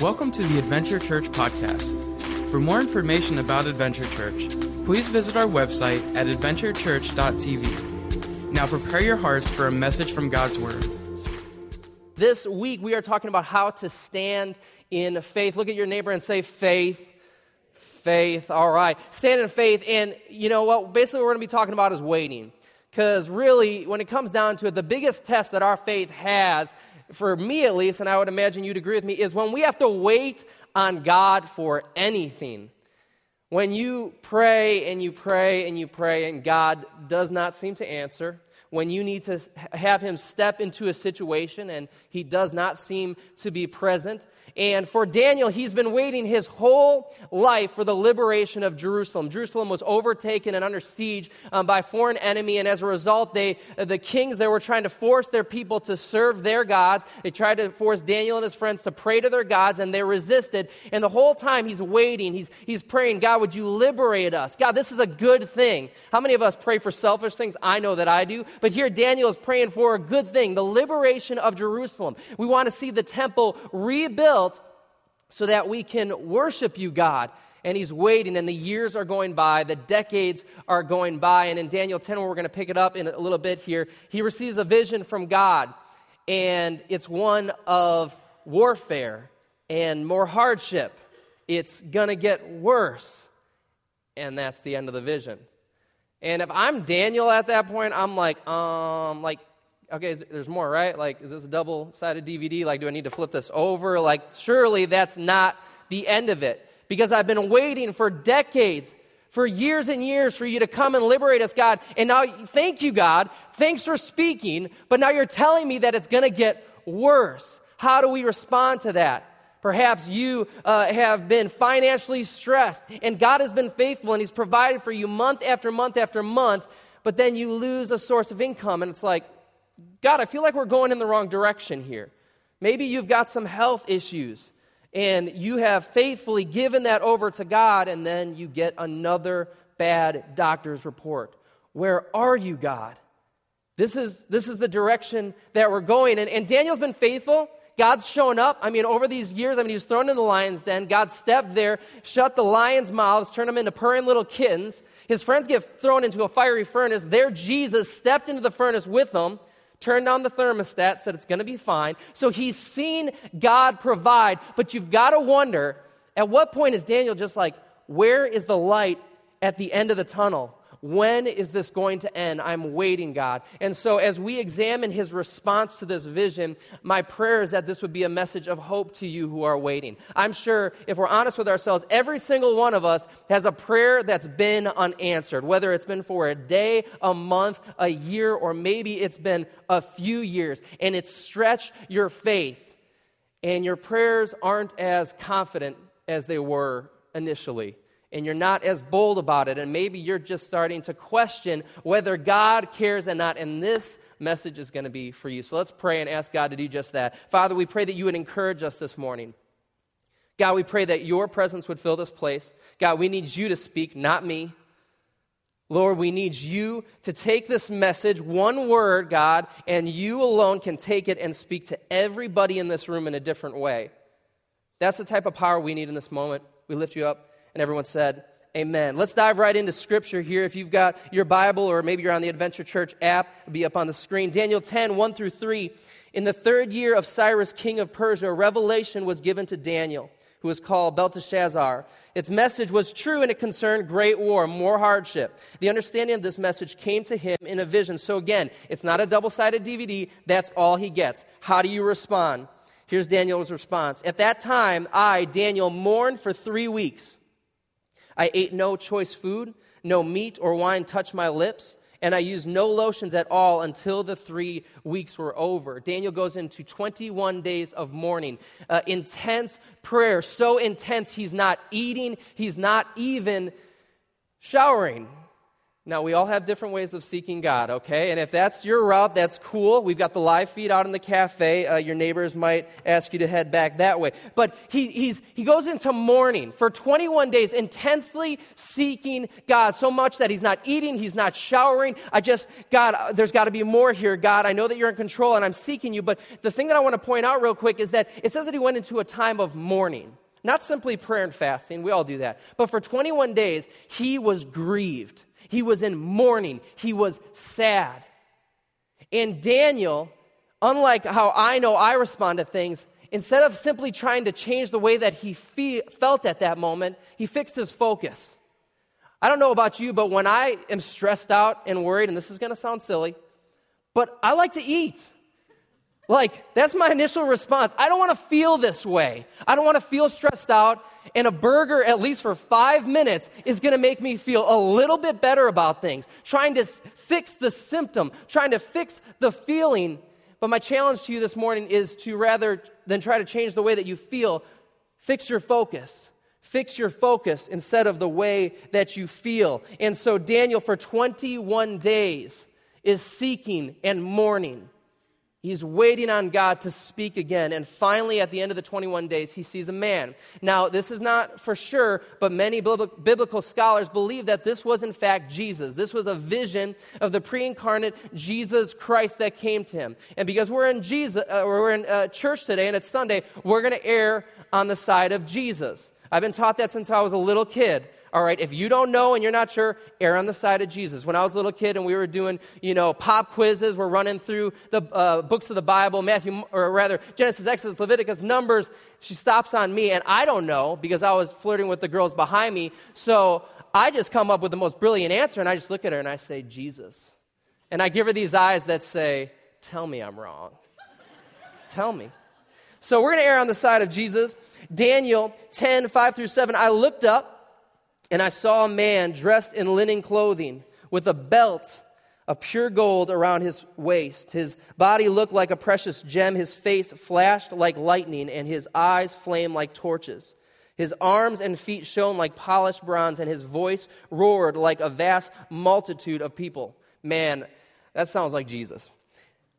Welcome to the Adventure Church podcast. For more information about Adventure Church, please visit our website at adventurechurch.tv. Now prepare your hearts for a message from God's Word. This week we are talking about how to stand in faith. Look at your neighbor and say, faith. Faith. All right. Stand in faith. And you know what? Basically, what we're going to be talking about is waiting. Because really, when it comes down to it, the biggest test that our faith has for me at least, and I would imagine you'd agree with me, is when we have to wait on God for anything. When you pray and you pray and you pray and God does not seem to answer, when you need to have Him step into a situation and He does not seem to be present, and for Daniel, he's been waiting his whole life for the liberation of Jerusalem. Jerusalem was overtaken and under siege um, by foreign enemy, and as a result, they, the kings they were trying to force their people to serve their gods. They tried to force Daniel and his friends to pray to their gods, and they resisted. And the whole time he's waiting, he's, he's praying, God, would you liberate us? God, this is a good thing. How many of us pray for selfish things? I know that I do. But here Daniel is praying for a good thing, the liberation of Jerusalem. We want to see the temple rebuilt built so that we can worship you, God. And he's waiting, and the years are going by, the decades are going by. And in Daniel 10, where we're going to pick it up in a little bit here, he receives a vision from God, and it's one of warfare and more hardship. It's going to get worse. And that's the end of the vision. And if I'm Daniel at that point, I'm like, um, like, okay, there's more, right? Like, is this a double sided DVD? Like, do I need to flip this over? Like, surely that's not the end of it. Because I've been waiting for decades, for years and years, for you to come and liberate us, God. And now, thank you, God. Thanks for speaking. But now you're telling me that it's going to get worse. How do we respond to that? Perhaps you uh, have been financially stressed, and God has been faithful, and He's provided for you month after month after month, but then you lose a source of income, and it's like, God, I feel like we're going in the wrong direction here. Maybe you've got some health issues and you have faithfully given that over to God, and then you get another bad doctor's report. Where are you, God? This is, this is the direction that we're going. And, and Daniel's been faithful. God's shown up. I mean, over these years, I mean, he was thrown in the lion's den. God stepped there, shut the lions' mouths, turned them into purring little kittens. His friends get thrown into a fiery furnace. There, Jesus stepped into the furnace with them turned on the thermostat, said it's going to be fine. So he's seen God provide, but you've got to wonder at what point is Daniel just like, where is the light at the end of the tunnel? When is this going to end? I'm waiting, God. And so, as we examine his response to this vision, my prayer is that this would be a message of hope to you who are waiting. I'm sure, if we're honest with ourselves, every single one of us has a prayer that's been unanswered, whether it's been for a day, a month, a year, or maybe it's been a few years, and it's stretched your faith, and your prayers aren't as confident as they were initially and you're not as bold about it, and maybe you're just starting to question whether God cares or not, and this message is going to be for you. So let's pray and ask God to do just that. Father, we pray that you would encourage us this morning. God, we pray that your presence would fill this place. God, we need you to speak, not me. Lord, we need you to take this message, one word, God, and you alone can take it and speak to everybody in this room in a different way. That's the type of power we need in this moment. We lift you up. And everyone said, Amen. Let's dive right into scripture here. If you've got your Bible or maybe you're on the Adventure Church app, it'll be up on the screen. Daniel 10, 1 through 3. In the third year of Cyrus, king of Persia, a revelation was given to Daniel, who was called Belteshazzar. Its message was true and it concerned great war, more hardship. The understanding of this message came to him in a vision. So again, it's not a double sided DVD, that's all he gets. How do you respond? Here's Daniel's response. At that time, I, Daniel, mourned for three weeks. I ate no choice food, no meat or wine touched my lips, and I used no lotions at all until the three weeks were over. Daniel goes into 21 days of mourning, uh, intense prayer, so intense he's not eating, he's not even showering. Now, we all have different ways of seeking God, okay? And if that's your route, that's cool. We've got the live feed out in the cafe. Uh, your neighbors might ask you to head back that way. But he, he goes into mourning for 21 days, intensely seeking God, so much that he's not eating, he's not showering. I just, God, uh, there's got to be more here, God. I know that you're in control and I'm seeking you. But the thing that I want to point out real quick is that it says that he went into a time of mourning. Not simply prayer and fasting, we all do that. But for 21 days, he was grieved. He was in mourning. He was sad. And Daniel, unlike how I know I respond to things, instead of simply trying to change the way that he fe- felt at that moment, he fixed his focus. I don't know about you, but when I am stressed out and worried, and this is going to sound silly, but I like to eat. Like, that's my initial response. I don't want to feel this way. I don't want to feel stressed out. And a burger, at least for five minutes, is going to make me feel a little bit better about things. Trying to fix the symptom, trying to fix the feeling. But my challenge to you this morning is to rather than try to change the way that you feel, fix your focus. Fix your focus instead of the way that you feel. And so Daniel, for 21 days, is seeking and mourning. He's waiting on God to speak again. And finally, at the end of the 21 days, he sees a man. Now, this is not for sure, but many biblical scholars believe that this was, in fact, Jesus. This was a vision of the pre incarnate Jesus Christ that came to him. And because we're in, Jesus, uh, we're in uh, church today and it's Sunday, we're going to err on the side of Jesus. I've been taught that since I was a little kid. All right, if you don't know and you're not sure, err on the side of Jesus. When I was a little kid and we were doing, you know, pop quizzes, we're running through the uh, books of the Bible, Matthew, or rather, Genesis, Exodus, Leviticus, Numbers. She stops on me, and I don't know because I was flirting with the girls behind me. So I just come up with the most brilliant answer, and I just look at her and I say, Jesus. And I give her these eyes that say, Tell me I'm wrong. Tell me. So we're going to err on the side of Jesus. Daniel 10, 5 through 7. I looked up and I saw a man dressed in linen clothing with a belt of pure gold around his waist. His body looked like a precious gem. His face flashed like lightning, and his eyes flamed like torches. His arms and feet shone like polished bronze, and his voice roared like a vast multitude of people. Man, that sounds like Jesus.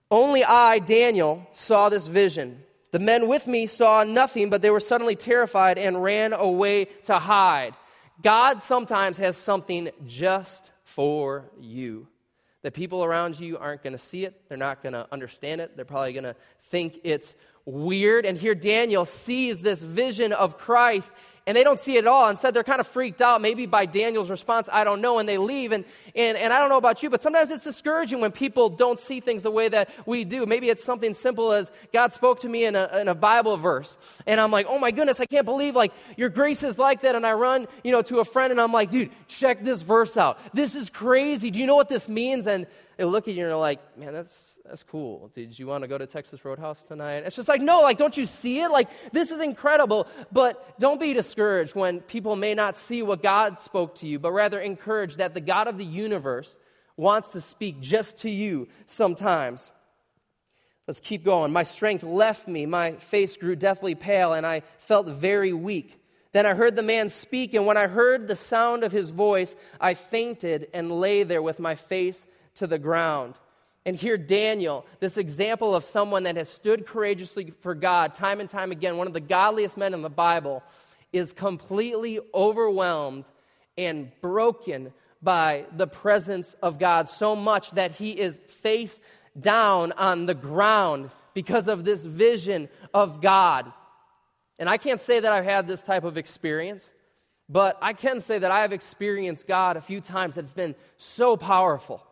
Only I, Daniel, saw this vision. The men with me saw nothing, but they were suddenly terrified and ran away to hide. God sometimes has something just for you. The people around you aren't going to see it, they're not going to understand it, they're probably going to think it's weird. And here Daniel sees this vision of Christ and they don't see it at all. Instead, they're kind of freaked out, maybe by Daniel's response, I don't know, and they leave. And, and, and I don't know about you, but sometimes it's discouraging when people don't see things the way that we do. Maybe it's something simple as God spoke to me in a, in a Bible verse, and I'm like, oh my goodness, I can't believe like your grace is like that. And I run, you know, to a friend and I'm like, dude, check this verse out. This is crazy. Do you know what this means? And they look at you and they're like, man, that's that's cool. Did you want to go to Texas Roadhouse tonight? It's just like, no, like, don't you see it? Like, this is incredible. But don't be discouraged when people may not see what God spoke to you, but rather encourage that the God of the universe wants to speak just to you sometimes. Let's keep going. My strength left me. My face grew deathly pale, and I felt very weak. Then I heard the man speak, and when I heard the sound of his voice, I fainted and lay there with my face to the ground. And here, Daniel, this example of someone that has stood courageously for God time and time again, one of the godliest men in the Bible, is completely overwhelmed and broken by the presence of God so much that he is face down on the ground because of this vision of God. And I can't say that I've had this type of experience, but I can say that I have experienced God a few times that's been so powerful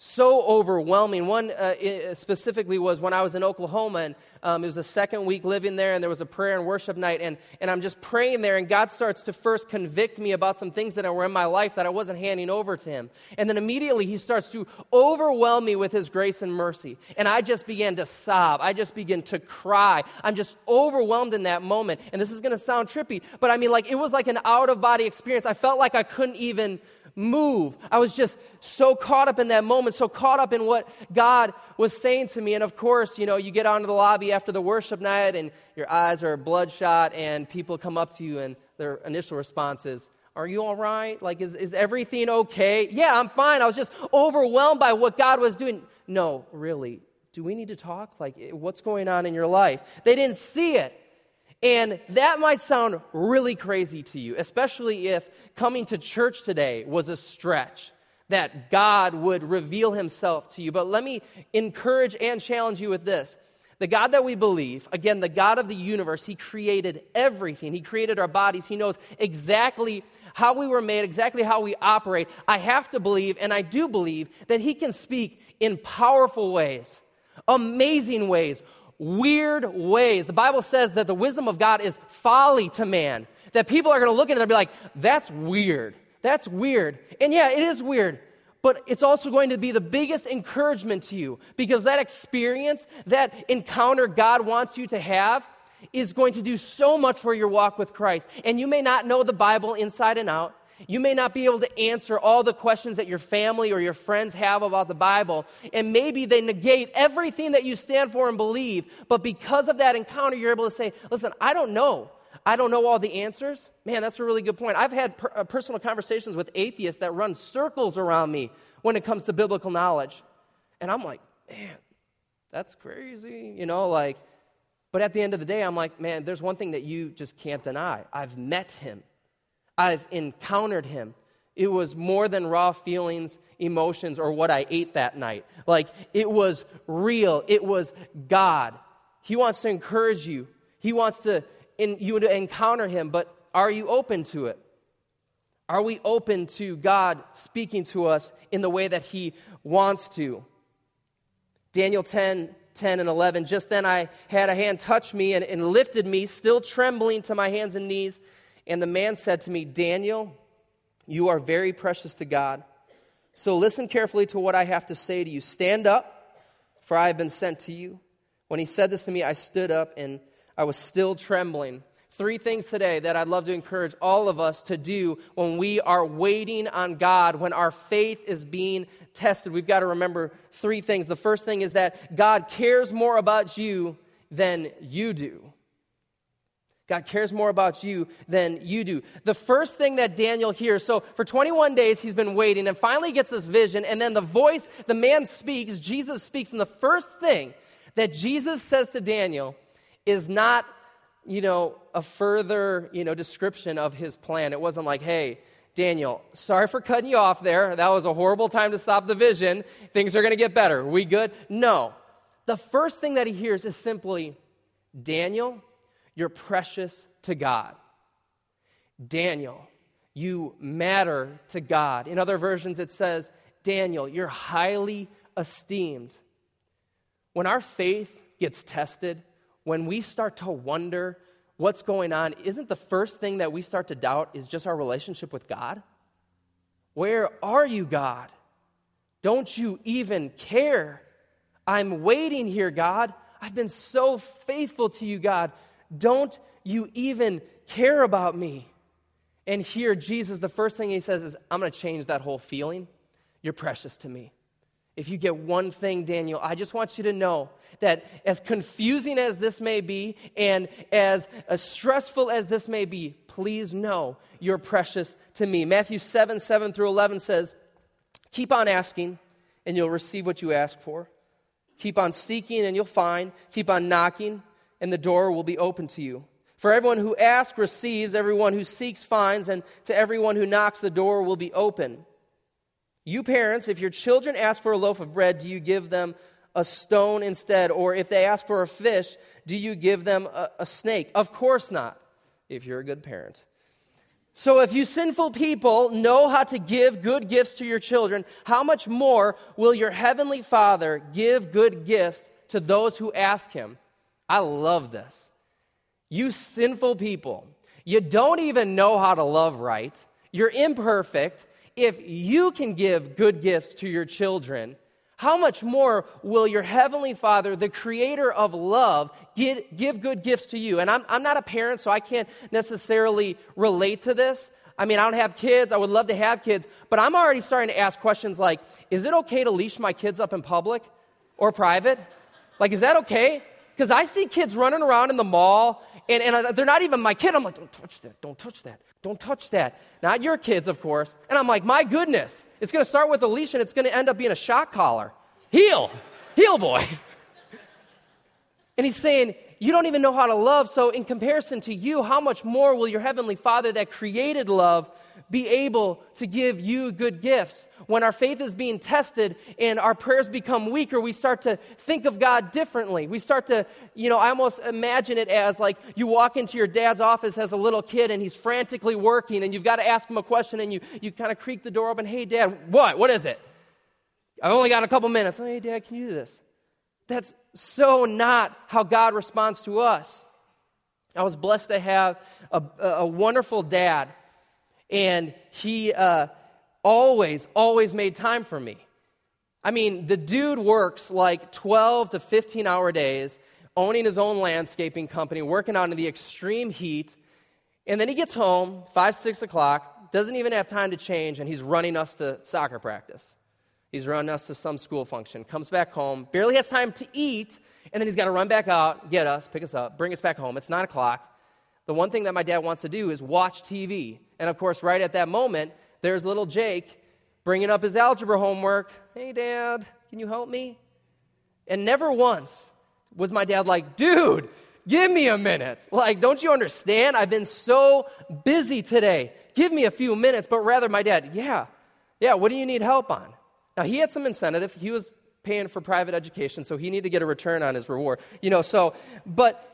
so overwhelming. One uh, specifically was when I was in Oklahoma, and um, it was a second week living there, and there was a prayer and worship night, and, and I'm just praying there, and God starts to first convict me about some things that were in my life that I wasn't handing over to Him. And then immediately He starts to overwhelm me with His grace and mercy. And I just began to sob. I just began to cry. I'm just overwhelmed in that moment. And this is going to sound trippy, but I mean, like, it was like an out of body experience. I felt like I couldn't even move. I was just so caught up in that moment, so caught up in what God was saying to me. And of course, you know, you get onto the lobby after the worship night and your eyes are bloodshot, and people come up to you, and their initial response is, Are you all right? Like, is, is everything okay? Yeah, I'm fine. I was just overwhelmed by what God was doing. No, really. Do we need to talk? Like, what's going on in your life? They didn't see it. And that might sound really crazy to you, especially if coming to church today was a stretch, that God would reveal himself to you. But let me encourage and challenge you with this. The God that we believe, again, the God of the universe, He created everything. He created our bodies. He knows exactly how we were made, exactly how we operate. I have to believe, and I do believe, that He can speak in powerful ways, amazing ways, weird ways. The Bible says that the wisdom of God is folly to man, that people are going to look at it and be like, that's weird. That's weird. And yeah, it is weird but it's also going to be the biggest encouragement to you because that experience, that encounter God wants you to have, is going to do so much for your walk with Christ. And you may not know the Bible inside and out. You may not be able to answer all the questions that your family or your friends have about the Bible. And maybe they negate everything that you stand for and believe. But because of that encounter, you're able to say, listen, I don't know. I don't know all the answers? Man, that's a really good point. I've had per- uh, personal conversations with atheists that run circles around me when it comes to biblical knowledge. And I'm like, man, that's crazy. You know, like, but at the end of the day, I'm like, man, there's one thing that you just can't deny. I've met him, I've encountered him. It was more than raw feelings, emotions, or what I ate that night. Like, it was real. It was God. He wants to encourage you. He wants to in, you to encounter him, but are you open to it? Are we open to God speaking to us in the way that he wants to? Daniel 10, 10 and 11. Just then I had a hand touch me and, and lifted me, still trembling to my hands and knees. And the man said to me, Daniel, you are very precious to God. So listen carefully to what I have to say to you. Stand up, for I have been sent to you. When he said this to me, I stood up and I was still trembling. Three things today that I'd love to encourage all of us to do when we are waiting on God, when our faith is being tested. We've got to remember three things. The first thing is that God cares more about you than you do. God cares more about you than you do. The first thing that Daniel hears, so for 21 days he's been waiting and finally gets this vision, and then the voice, the man speaks, Jesus speaks, and the first thing that Jesus says to Daniel is not, you know, a further, you know, description of his plan. It wasn't like, hey, Daniel, sorry for cutting you off there. That was a horrible time to stop the vision. Things are going to get better. We good? No. The first thing that he hears is simply, Daniel, you're precious to God. Daniel, you matter to God. In other versions, it says, Daniel, you're highly esteemed. When our faith gets tested, when we start to wonder what's going on, isn't the first thing that we start to doubt is just our relationship with God? Where are you, God? Don't you even care? I'm waiting here, God. I've been so faithful to you, God. Don't you even care about me? And here, Jesus, the first thing he says is, I'm going to change that whole feeling. You're precious to me if you get one thing, Daniel, I just want you to know that as confusing as this may be and as, as stressful as this may be, please know you're precious to me. Matthew 7 7 through 11 says, Keep on asking, and you'll receive what you ask for. Keep on seeking, and you'll find. Keep on knocking, and the door will be open to you. For everyone who asks receives, everyone who seeks finds, and to everyone who knocks, the door will be open. You parents, if your children ask for a loaf of bread, do you give them a stone instead? Or if they ask for a fish, do you give them a, a snake? Of course not, if you're a good parent. So, if you sinful people know how to give good gifts to your children, how much more will your heavenly Father give good gifts to those who ask him? I love this. You sinful people, you don't even know how to love right. You're imperfect if you can give good gifts to your children, how much more will your heavenly Father, the creator of love, give, good gifts to you? And I'm, I'm not a parent, so I can't necessarily relate to this. I mean, I don't have kids. I would love to have kids. But I'm already starting to ask questions like Is it okay to leash my kids up in public or private? Like, is that okay? Because I see kids running around in the mall And, and they're not even my kid. I'm like, don't touch that, don't touch that, don't touch that. Not your kids, of course. And I'm like, my goodness, it's going to start with a leash and it's going to end up being a shock collar. Heel, heel boy. And he's saying, you don't even know how to love, so in comparison to you, how much more will your heavenly Father that created love be able to give you good gifts. When our faith is being tested and our prayers become weaker, we start to think of God differently. We start to, you know, I almost imagine it as like you walk into your dad's office as a little kid and he's frantically working and you've got to ask him a question and you, you kind of creak the door open. Hey, dad, what? What is it? I've only got a couple minutes. Hey, dad, can you do this? That's so not how God responds to us. I was blessed to have a, a wonderful dad and he uh, always, always made time for me. I mean, the dude works like 12 to 15 hour days, owning his own landscaping company, working out in the extreme heat. And then he gets home, 5, 6 o'clock, doesn't even have time to change, and he's running us to soccer practice. He's running us to some school function, comes back home, barely has time to eat, and then he's got to run back out, get us, pick us up, bring us back home. It's 9 o'clock the one thing that my dad wants to do is watch TV. And of course, right at that moment, there's little Jake bringing up his algebra homework. Hey, dad, can you help me? And never once was my dad like, dude, give me a minute. Like, don't you understand? I've been so busy today. Give me a few minutes. But rather, my dad, yeah, yeah, what do you need help on? Now, he had some incentive. He was paying for private education, so he needed to get a return on his reward. You know, so, but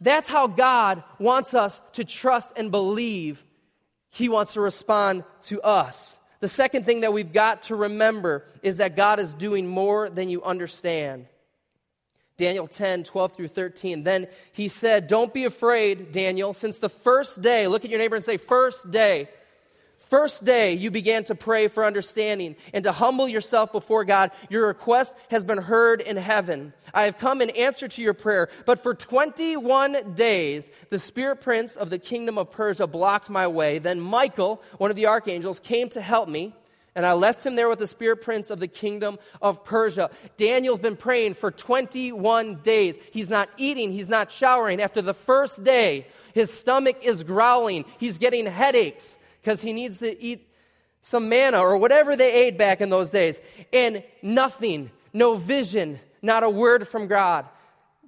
that's how God wants us to trust and believe He wants to respond to us. The second thing that we've got to remember is that God is doing more than you understand. Daniel 10, 12 through 13. Then he said, Don't be afraid, Daniel, since the first day, look at your neighbor and say, First day first day you began to pray for understanding and to humble yourself before God, your request has been heard in heaven. I have come in answer to your prayer. But for 21 days, the spirit prince of the kingdom of Persia blocked my way. Then Michael, one of the archangels, came to help me. And I left him there with the spirit prince of the kingdom of Persia. Daniel's been praying for 21 days. He's not eating, he's not showering. After the first day, his stomach is growling, he's getting headaches because he needs to eat some manna or whatever they ate back in those days. And nothing, no vision, not a word from God.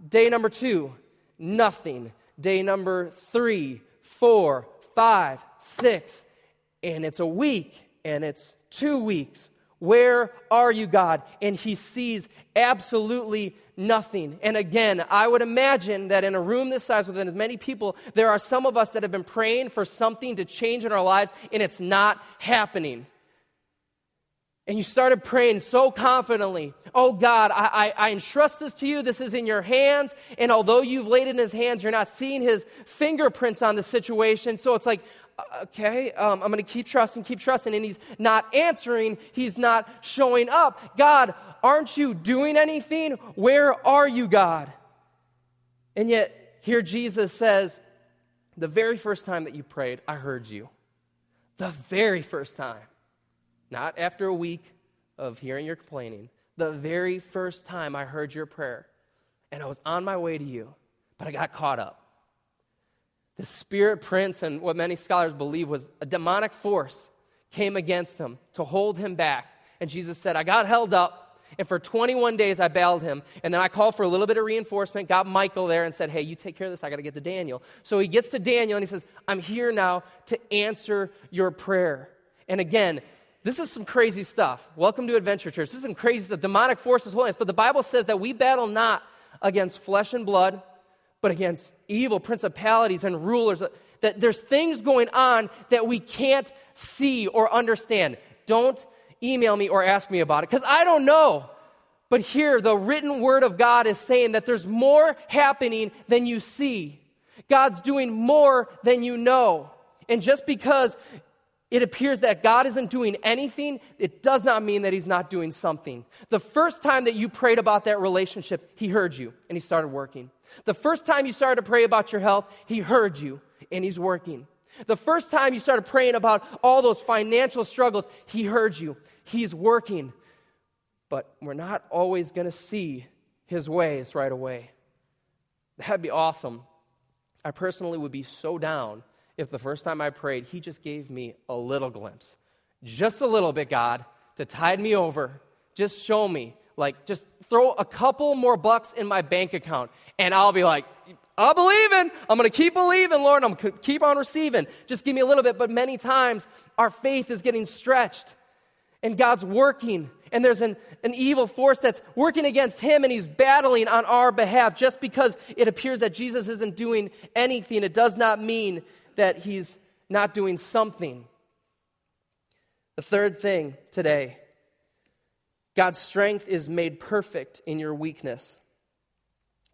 Day number two, nothing. Day number three, four, five, six, and it's a week, and it's two weeks. Where are you, God? And he sees absolutely nothing. And again, I would imagine that in a room this size with as many people, there are some of us that have been praying for something to change in our lives, and it's not happening. And you started praying so confidently, Oh God, I, I, I, entrust this to you. This is in your hands. And although you've laid it in his hands, you're not seeing his fingerprints on the situation. So it's like, okay, um, I'm going to keep trusting, keep trusting. And he's not answering, he's not showing up. God, aren't you doing anything? Where are you, God? And yet, here Jesus says, the very first time that you prayed, I heard you. The very first time. Not after a week of hearing your complaining. The very first time I heard your prayer. And I was on my way to you, but I got caught up. The spirit prince, and what many scholars believe was a demonic force, came against him to hold him back. And Jesus said, I got held up. And for 21 days, I bailed him. And then I called for a little bit of reinforcement, got Michael there, and said, Hey, you take care of this. I got to get to Daniel. So he gets to Daniel and he says, I'm here now to answer your prayer. And again, this is some crazy stuff. Welcome to Adventure Church. This is some crazy stuff. Demonic forces, holiness. But the Bible says that we battle not against flesh and blood, but against evil principalities and rulers. Uh, that there's things going on that we can't see or understand. Don't email me or ask me about it because I don't know. But here, the written word of God is saying that there's more happening than you see. God's doing more than you know. And just because it appears that God isn't doing anything, it does not mean that He's not doing something. The first time that you prayed about that relationship, He heard you and He started working. The first time you started to pray about your health, He heard you and He's working. The first time you started praying about all those financial struggles, He heard you. He's working. But we're not always going to see His ways right away. That'd be awesome I personally would be so down if the first time I prayed, He just gave me a little glimpse. Just a little bit, God, to tide me over. Just show me. Like, just throw a couple more bucks in my bank account, and I'll be like, I'm believing. I'm going to keep believing, Lord. I'm going to keep on receiving. Just give me a little bit. But many times, our faith is getting stretched, and God's working, and there's an, an evil force that's working against Him, and He's battling on our behalf. Just because it appears that Jesus isn't doing anything, it does not mean that He's not doing something. The third thing today God's strength is made perfect in your weakness.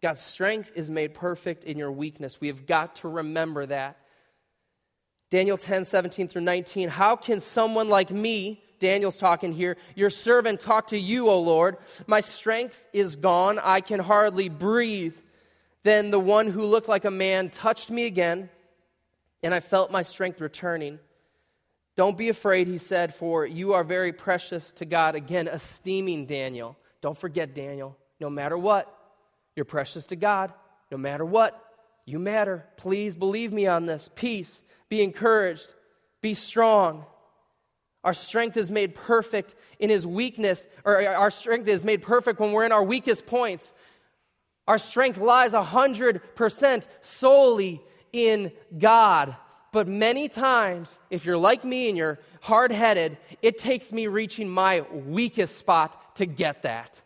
God's strength is made perfect in your weakness. We have got to remember that. Daniel 10, 17 through 19. How can someone like me, Daniel's talking here, your servant, talk to you, O Lord? My strength is gone. I can hardly breathe. Then the one who looked like a man touched me again, and I felt my strength returning. Don't be afraid, he said, for you are very precious to God. Again, esteeming Daniel. Don't forget, Daniel, no matter what, you're precious to God. No matter what, you matter. Please believe me on this. Peace. Be encouraged. Be strong. Our strength is made perfect in his weakness, or our strength is made perfect when we're in our weakest points. Our strength lies 100% solely in God. But many times, if you're like me and you're hard headed, it takes me reaching my weakest spot to get that.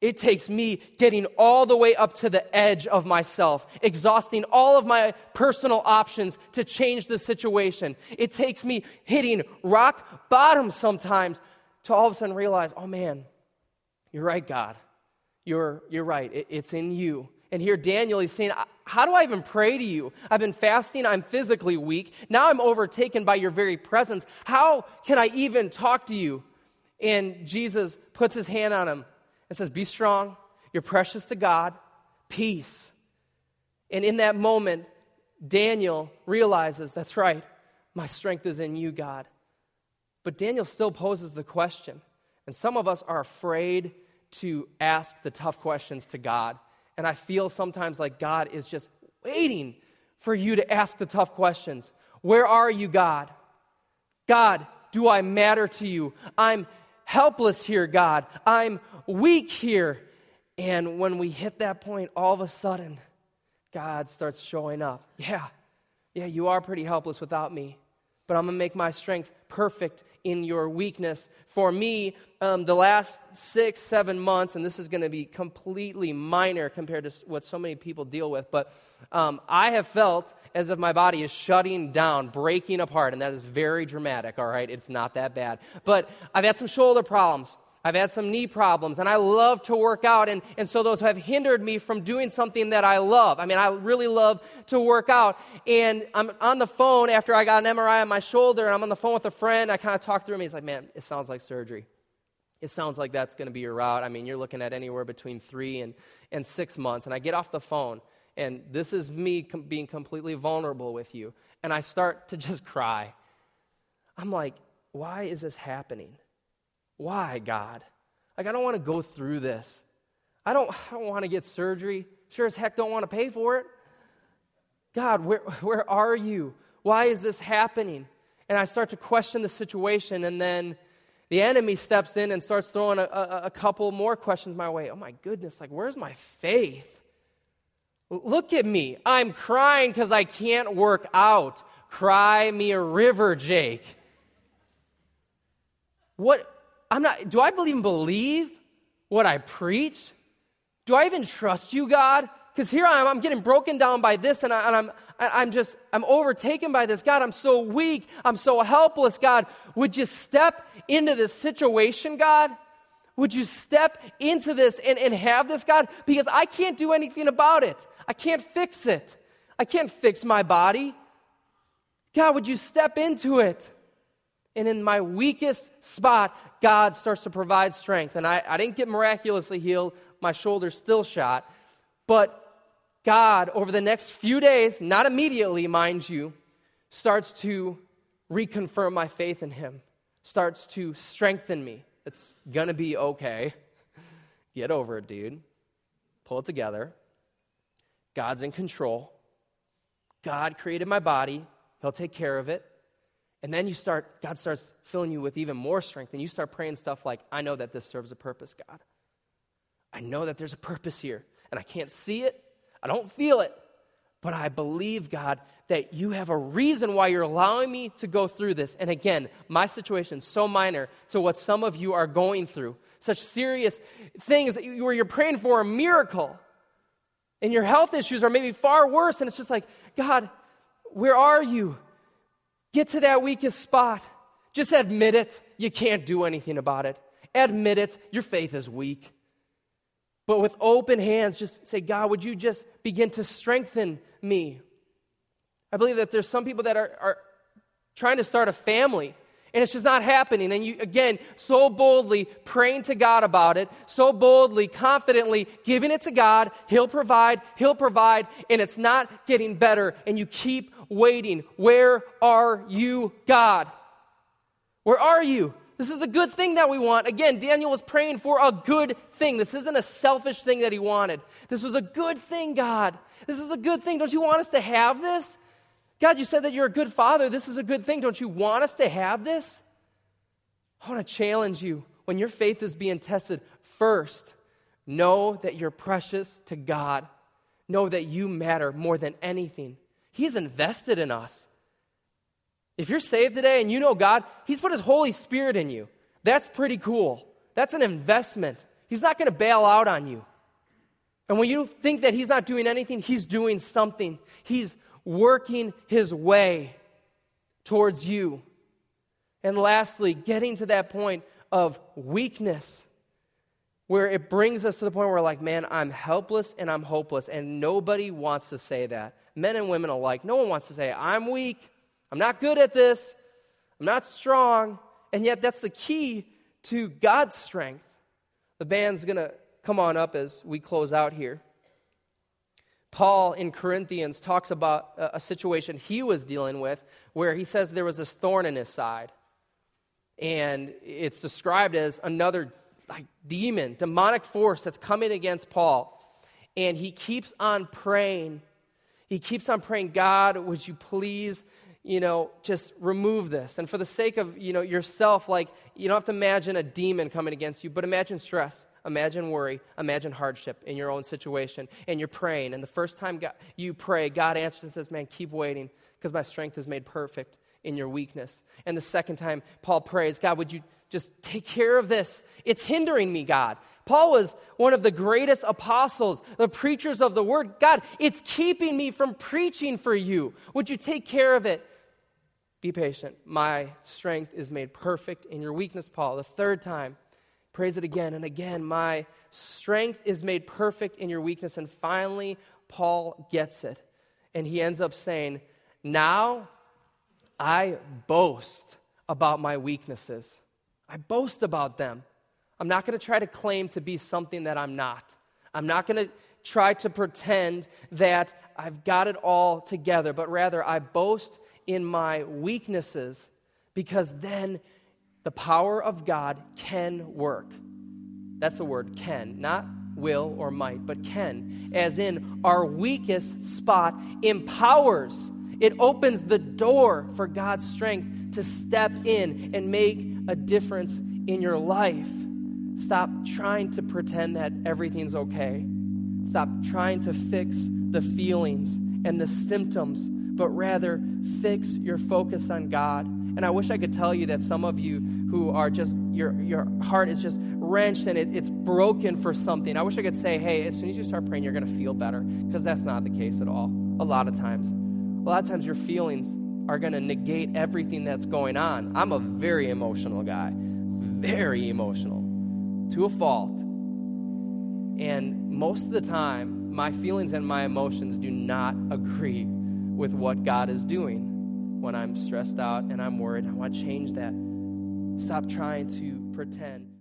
It takes me getting all the way up to the edge of myself, exhausting all of my personal options to change the situation. It takes me hitting rock bottom sometimes to all of a sudden realize, oh man, you're right, God. You're, you're right. It, it's in you. And here Daniel is saying, How do I even pray to you? I've been fasting, I'm physically weak. Now I'm overtaken by your very presence. How can I even talk to you? And Jesus puts his hand on him and says, Be strong, you're precious to God, peace. And in that moment, Daniel realizes, That's right, my strength is in you, God. But Daniel still poses the question. And some of us are afraid to ask the tough questions to God. And I feel sometimes like God is just waiting for you to ask the tough questions. Where are you, God? God, do I matter to you? I'm helpless here, God. I'm weak here. And when we hit that point, all of a sudden, God starts showing up. Yeah, yeah, you are pretty helpless without me, but I'm to make my strength perfect in your weakness. For me, um, the last six, seven months, and this is going to be completely minor compared to what so many people deal with, but um, I have felt as if my body is shutting down, breaking apart, and that is very dramatic, all right? It's not that bad. But I've had some shoulder problems. I've had some knee problems, and I love to work out, and, and so those have hindered me from doing something that I love. I mean, I really love to work out, and I'm on the phone after I got an MRI on my shoulder, and I'm on the phone with a friend. I kind of talk through him. He's like, man, it sounds like surgery. It sounds like that's going to be your route. I mean, you're looking at anywhere between three and, and six months. And I get off the phone, and this is me com- being completely vulnerable with you, and I start to just cry. I'm like, why is this happening? Why, God? Like, I don't want to go through this. I don't, I don't want to get surgery. Sure as heck don't want to pay for it. God, where, where are you? Why is this happening? And I start to question the situation, and then the enemy steps in and starts throwing a, a, a couple more questions my way. Oh my goodness, like, where's my faith? Look at me. I'm crying because I can't work out. Cry me a river, Jake. What, I'm not, do I even believe what I preach? Do I even trust you, God? Because here I am, I'm getting broken down by this, and, I, and I'm, I'm just, I'm overtaken by this. God, I'm so weak. I'm so helpless, God. Would you step into this situation, God? Would you step into this and, and have this, God? Because I can't do anything about it. I can't fix it. I can't fix my body. God, would you step into it? And in my weakest spot, God starts to provide strength. And I, I didn't get miraculously healed, my shoulder's still shot. But God, over the next few days, not immediately, mind you, starts to reconfirm my faith in Him, starts to strengthen me. It's gonna be okay. Get over it, dude. Pull it together. God's in control. God created my body, He'll take care of it. And then you start, God starts filling you with even more strength, and you start praying stuff like, I know that this serves a purpose, God. I know that there's a purpose here, and I can't see it, I don't feel it, but I believe, God, that you have a reason why you're allowing me to go through this. And again, my situation is so minor to what some of you are going through. Such serious things where you're praying for a miracle. And your health issues are maybe far worse. And it's just like, God, where are you? Get to that weakest spot. Just admit it. You can't do anything about it. Admit it. Your faith is weak. But with open hands, just say, God, would you just begin to strengthen me? I believe that there's some people that are, are trying to start a family and it's just not happening. And you, again, so boldly praying to God about it, so boldly, confidently giving it to God. He'll provide, He'll provide, and it's not getting better. And you keep waiting. Where are you, God? Where are you? This is a good thing that we want. Again, Daniel was praying for a good thing. This isn't a selfish thing that he wanted. This was a good thing, God. This is a good thing. Don't you want us to have this? God, you said that you're a good father. This is a good thing. Don't you want us to have this? I want to challenge you when your faith is being tested, first, know that you're precious to God. Know that you matter more than anything. He's invested in us. If you're saved today and you know God, He's put His Holy Spirit in you. That's pretty cool. That's an investment. He's not going to bail out on you. And when you think that He's not doing anything, He's doing something. He's working His way towards you. And lastly, getting to that point of weakness where it brings us to the point where like, man, I'm helpless and I'm hopeless. And nobody wants to say that. Men and women alike. No one wants to say, I'm weak. I'm not good at this. I'm not strong. And yet, that's the key to God's strength. The band's to come on up as we close out here. Paul in Corinthians talks about a situation he was dealing with where he says there was this thorn in his side. And it's described as another like demon, demonic force that's coming against Paul. And he keeps on praying. He keeps on praying, God, would you please you know, just remove this. And for the sake of, you know, yourself, like, you don't have to imagine a demon coming against you, but imagine stress, imagine worry, imagine hardship in your own situation. And you're praying. And the first time God, you pray, God answers and says, man, keep waiting because my strength is made perfect in your weakness. And the second time, Paul prays, God, would you just take care of this? It's hindering me, God. Paul was one of the greatest apostles, the preachers of the word. God, it's keeping me from preaching for you. Would you take care of it? Be patient. My strength is made perfect in your weakness, Paul. The third time, praise it again and again. My strength is made perfect in your weakness. And finally, Paul gets it. And he ends up saying, Now I boast about my weaknesses. I boast about them. I'm not going to try to claim to be something that I'm not. I'm not going to try to pretend that I've got it all together, but rather I boast in my weaknesses because then the power of God can work. That's the word can, not will or might, but can. As in, our weakest spot empowers, it opens the door for God's strength to step in and make a difference in your life. Stop trying to pretend that everything's okay. Stop trying to fix the feelings and the symptoms but rather fix your focus on God. And I wish I could tell you that some of you who are just, your, your heart is just wrenched and it, it's broken for something. I wish I could say, hey, as soon as you start praying, you're going to feel better. Because that's not the case at all, a lot of times. A lot of times your feelings are going to negate everything that's going on. I'm a very emotional guy, very emotional, to a fault. And most of the time, my feelings and my emotions do not agree with what God is doing. When I'm stressed out and I'm worried, I want to change that. Stop trying to pretend.